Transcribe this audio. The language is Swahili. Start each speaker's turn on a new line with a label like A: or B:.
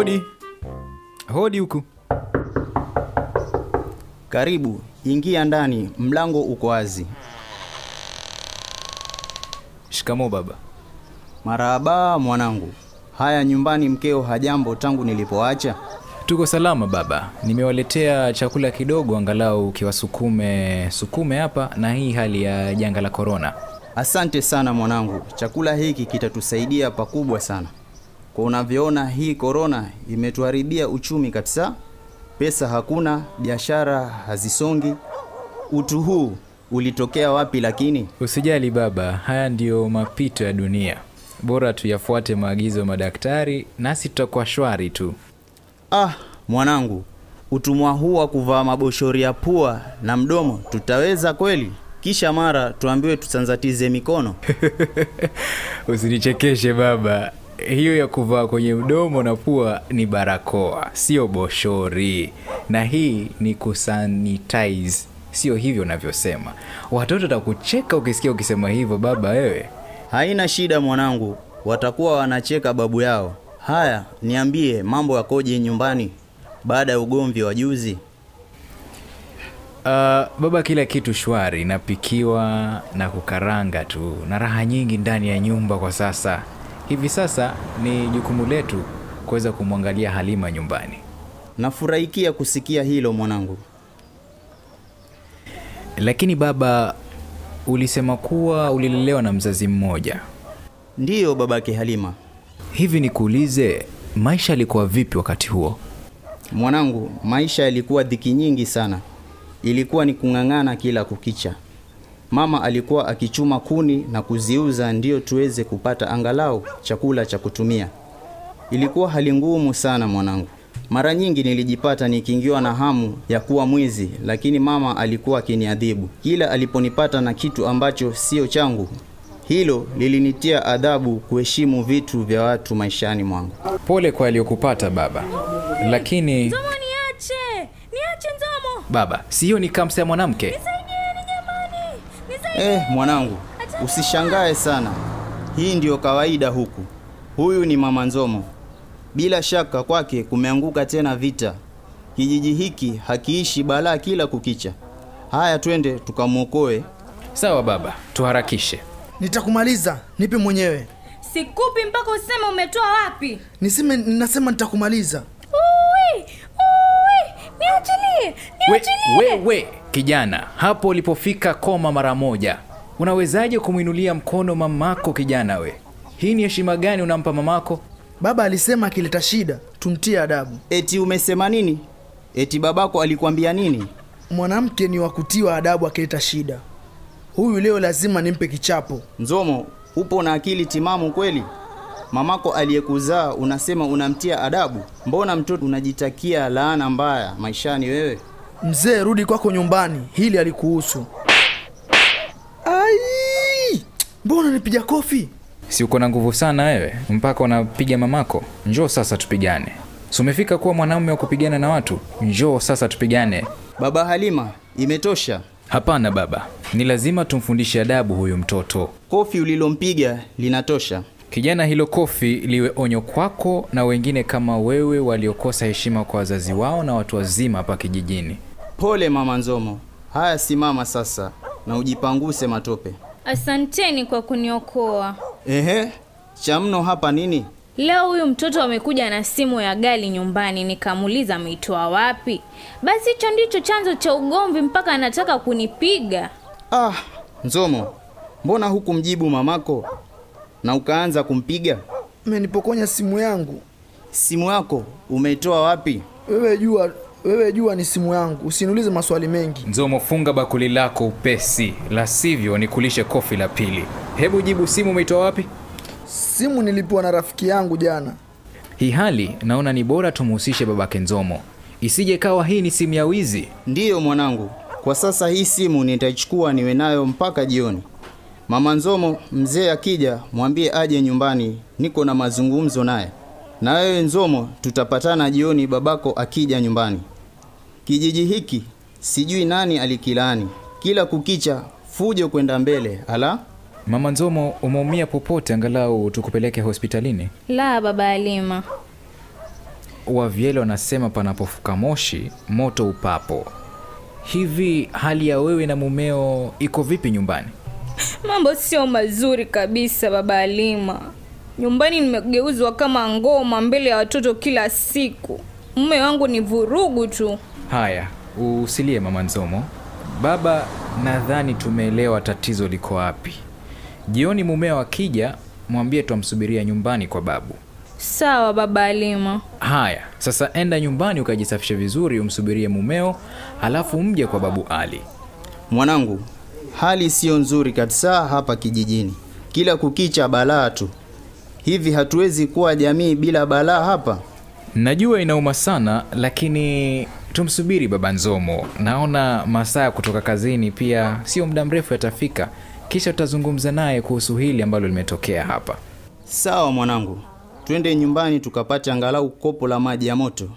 A: Hodi, hodi huku.
B: Karibu, ingia ndani, mlango uko wazi.
A: Shikamo baba.
B: Marahaba mwanangu. Haya, nyumbani mkeo hajambo tangu nilipoacha?
A: Tuko salama baba, nimewaletea chakula kidogo, angalau kiwasukume sukume hapa na hii hali ya janga la korona.
B: Asante sana mwanangu, chakula hiki kitatusaidia pakubwa sana. Kwa unavyoona, hii korona imetuharibia uchumi kabisa. Pesa hakuna, biashara hazisongi. Utu huu ulitokea wapi? Lakini
A: Usijali baba, haya ndiyo mapito ya dunia. Bora tuyafuate maagizo ya madaktari, nasi tutakuwa shwari tu.
B: ah, mwanangu, utumwa huu wa kuvaa maboshori ya pua na mdomo tutaweza kweli? Kisha mara tuambiwe tusanzatize mikono.
A: Usinichekeshe baba, hiyo ya kuvaa kwenye mdomo na pua ni barakoa, sio boshori, na hii ni kusanitize, sio hivyo unavyosema. Watoto watakucheka ukisikia ukisema hivyo baba wewe.
B: Haina shida mwanangu, watakuwa wanacheka babu yao. Haya, niambie mambo yakoje nyumbani baada ya ugomvi wa juzi?
A: Uh, baba, kila kitu shwari, napikiwa na kukaranga tu na raha nyingi ndani ya nyumba kwa sasa. Hivi sasa ni jukumu letu kuweza kumwangalia Halima nyumbani.
B: Nafurahikia kusikia hilo mwanangu.
A: Lakini baba, ulisema kuwa ulilelewa na mzazi mmoja.
B: Ndiyo babake Halima.
A: Hivi nikuulize, maisha yalikuwa vipi wakati huo?
B: Mwanangu, maisha yalikuwa dhiki nyingi sana. Ilikuwa ni kung'ang'ana kila kukicha. Mama alikuwa akichuma kuni na kuziuza ndiyo tuweze kupata angalau chakula cha kutumia. Ilikuwa hali ngumu sana mwanangu. Mara nyingi nilijipata nikiingiwa na hamu ya kuwa mwizi, lakini mama alikuwa akiniadhibu kila aliponipata na kitu ambacho sio changu. Hilo lilinitia adhabu kuheshimu vitu vya watu maishani mwangu.
A: Pole kwa aliyokupata baba, lakini
C: Nzomo niache, niache Nzomo,
A: baba, si ni kamsa ya mwanamke?
B: Eh, mwanangu, usishangae sana. Hii ndiyo kawaida huku. Huyu ni mama Nzomo. Bila shaka kwake kumeanguka tena vita. Kijiji hiki hakiishi balaa kila kukicha. Haya, twende tukamwokoe.
A: Sawa baba, tuharakishe.
D: Nitakumaliza, nipe mwenyewe.
C: Sikupi mpaka useme umetoa wapi.
D: Niseme, nasema nitakumaliza.
C: Ui, ui, niachilie,
A: We,
C: niachilie.
A: we, we, kijana, hapo ulipofika koma mara moja. Unawezaje kumwinulia mkono mamako kijana we? Hii ni heshima gani unampa mamako?
D: Baba alisema akileta shida tumtie adabu.
B: Eti umesema nini? Eti babako alikwambia nini?
D: Mwanamke ni wa kutiwa adabu akileta shida. Huyu leo lazima nimpe kichapo.
B: Nzomo, upo na akili timamu kweli? Mamako aliyekuzaa unasema unamtia adabu? Mbona mtoto unajitakia laana mbaya maishani wewe?
D: Mzee, rudi kwako nyumbani, hili alikuhusu. Ai! Mbona nipiga kofi?
A: Si uko na nguvu sana wewe mpaka unapiga mamako? Njoo sasa tupigane. Si umefika kuwa mwanaume wa kupigana na watu? Njoo sasa tupigane.
B: Baba Halima, imetosha.
A: Hapana baba, ni lazima tumfundishe adabu huyu mtoto.
B: Kofi ulilompiga linatosha.
A: Kijana, hilo kofi liwe onyo kwako na wengine kama wewe waliokosa heshima kwa wazazi wao na watu wazima hapa kijijini.
B: Pole mama Nzomo. Haya, simama sasa na ujipanguse matope.
C: Asanteni kwa kuniokoa.
B: Ehe, cha mno hapa nini?
C: Leo huyu mtoto amekuja na simu ya gali nyumbani, nikamuuliza ameitoa wapi. Basi hicho ndicho chanzo cha ugomvi mpaka anataka kunipiga.
B: Ah, Nzomo, mbona hukumjibu mamako na ukaanza kumpiga?
D: Umenipokonya simu yangu.
B: Simu yako umeitoa wapi?
D: Wewe jua, wewe jua ni simu yangu. Usiniulize maswali mengi.
A: Nzomo, funga bakuli lako upesi, la sivyo nikulishe kofi la pili. Hebu jibu, simu umeitoa wapi?
D: Simu nilipewa na rafiki yangu jana.
A: Hii hali naona ni bora tumhusishe babake Nzomo, isije kawa hii ni simu ya wizi.
B: Ndiyo mwanangu, kwa sasa hii simu nitaichukua niwe nayo mpaka jioni. Mama Nzomo, mzee akija mwambie aje nyumbani, niko na mazungumzo naye. Na wewe Nzomo, tutapatana jioni babako akija nyumbani. Kijiji hiki sijui nani alikilaani, kila kukicha fujo kwenda mbele. Ala,
A: Mama Nzomo, umeumia popote? Angalau tukupeleke hospitalini.
C: La, baba Halima.
A: wavyele wanasema panapofuka moshi moto upapo. Hivi hali ya wewe na mumeo iko vipi nyumbani?
C: Mambo sio mazuri kabisa, baba Halima. Nyumbani nimegeuzwa kama ngoma mbele ya watoto kila siku. Mume wangu ni vurugu tu.
A: Haya, usilie mama Nzomo. Baba, nadhani tumeelewa tatizo liko wapi. Jioni mumeo akija, mwambie twamsubiria nyumbani kwa babu.
C: Sawa baba Alima.
A: Haya, sasa enda nyumbani ukajisafishe vizuri, umsubirie mumeo, halafu mje kwa babu Ali.
B: Mwanangu, hali siyo nzuri kabisa hapa kijijini. Kila kukicha balaa tu. Hivi hatuwezi kuwa jamii bila balaa hapa?
A: Najua inauma sana, lakini tumsubiri baba Nzomo. Naona masaa ya kutoka kazini pia sio muda mrefu yatafika, kisha tutazungumza naye kuhusu hili ambalo limetokea hapa.
B: Sawa mwanangu, twende nyumbani tukapate angalau kopo la maji ya moto.